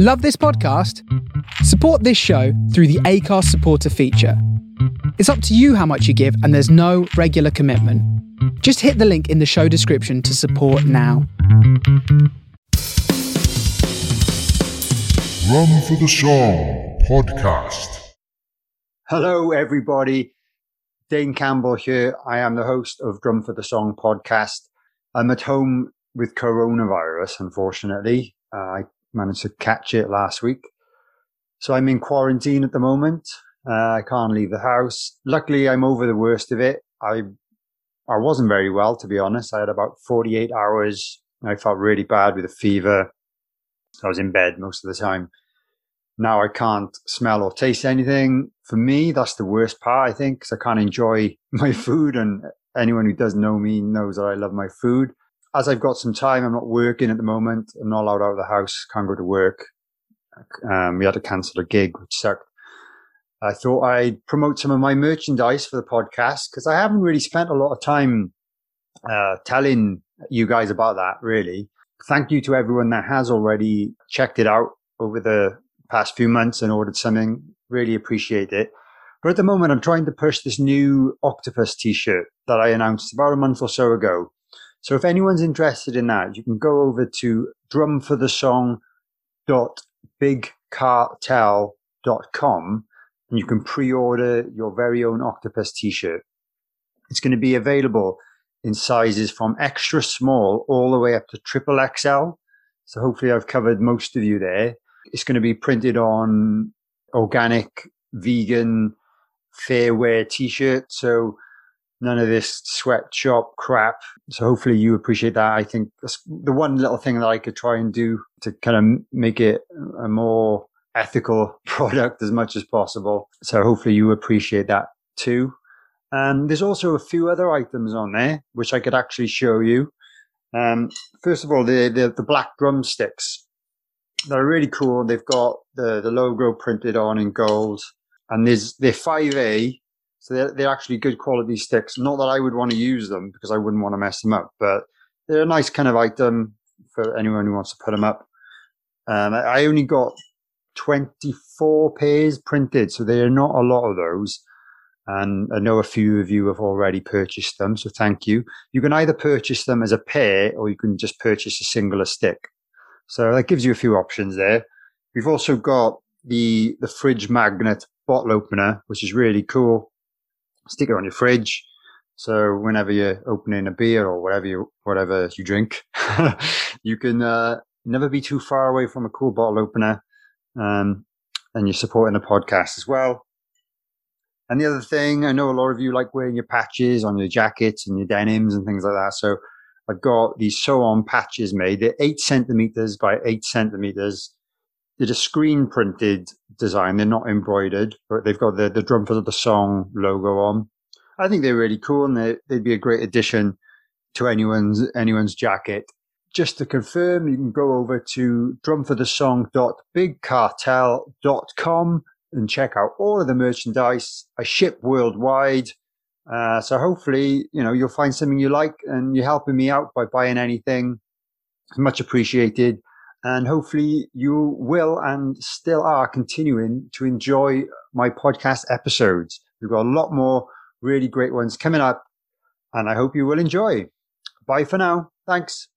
Love this podcast? Support this show through the Acast supporter feature. It's up to you how much you give, and there's no regular commitment. Just hit the link in the show description to support now. Drum for the Song podcast. Hello, everybody. Dane Campbell here. I am the host of Drum for the Song podcast. I'm at home with coronavirus, unfortunately. Uh, I managed to catch it last week. So I'm in quarantine at the moment. Uh, I can't leave the house. Luckily, I'm over the worst of it. I I wasn't very well, to be honest. I had about 48 hours. I felt really bad with a fever. I was in bed most of the time. Now I can't smell or taste anything. For me, that's the worst part, I think, because I can't enjoy my food. And anyone who does know me knows that I love my food as I've got some time, I'm not working at the moment. I'm not allowed out of the house. Can't go to work. Um, we had to cancel a gig, which sucked. I thought I'd promote some of my merchandise for the podcast because I haven't really spent a lot of time uh, telling you guys about that. Really, thank you to everyone that has already checked it out over the past few months and ordered something. Really appreciate it. But at the moment, I'm trying to push this new octopus T-shirt that I announced about a month or so ago. So if anyone's interested in that, you can go over to drumforthesong.bigcartel.com and you can pre-order your very own octopus t-shirt. It's going to be available in sizes from extra small all the way up to triple XL. So hopefully I've covered most of you there. It's going to be printed on organic, vegan, fair wear t-shirt. So none of this sweatshop crap. So hopefully you appreciate that. I think the one little thing that I could try and do to kind of make it a more ethical product as much as possible. So hopefully you appreciate that too. And there's also a few other items on there which I could actually show you. Um, first of all, the, the, the black drumsticks. They're really cool. They've got the, the logo printed on in gold and there's, they're 5A so they're, they're actually good quality sticks. Not that I would want to use them because I wouldn't want to mess them up, but they're a nice kind of item for anyone who wants to put them up. Um, I only got 24 pairs printed, so there are not a lot of those. And I know a few of you have already purchased them, so thank you. You can either purchase them as a pair or you can just purchase a singular stick. So that gives you a few options there. We've also got the, the fridge magnet bottle opener, which is really cool stick it on your fridge. So whenever you're opening a beer or whatever you whatever you drink, you can uh, never be too far away from a cool bottle opener, um, and you're supporting the podcast as well. And the other thing, I know a lot of you like wearing your patches on your jackets and your denims and things like that. So I've got these sew on patches made. They're eight centimeters by eight centimeters. They're a screen printed design. They're not embroidered, but they've got the, the drum for the song logo on. I think they're really cool and they, they'd be a great addition to anyone's, anyone's jacket. Just to confirm, you can go over to drumforthesong.bigcartel.com and check out all of the merchandise. I ship worldwide. Uh, so hopefully, you know, you'll find something you like and you're helping me out by buying anything. It's Much appreciated. And hopefully you will and still are continuing to enjoy my podcast episodes. We've got a lot more really great ones coming up and I hope you will enjoy. Bye for now. Thanks.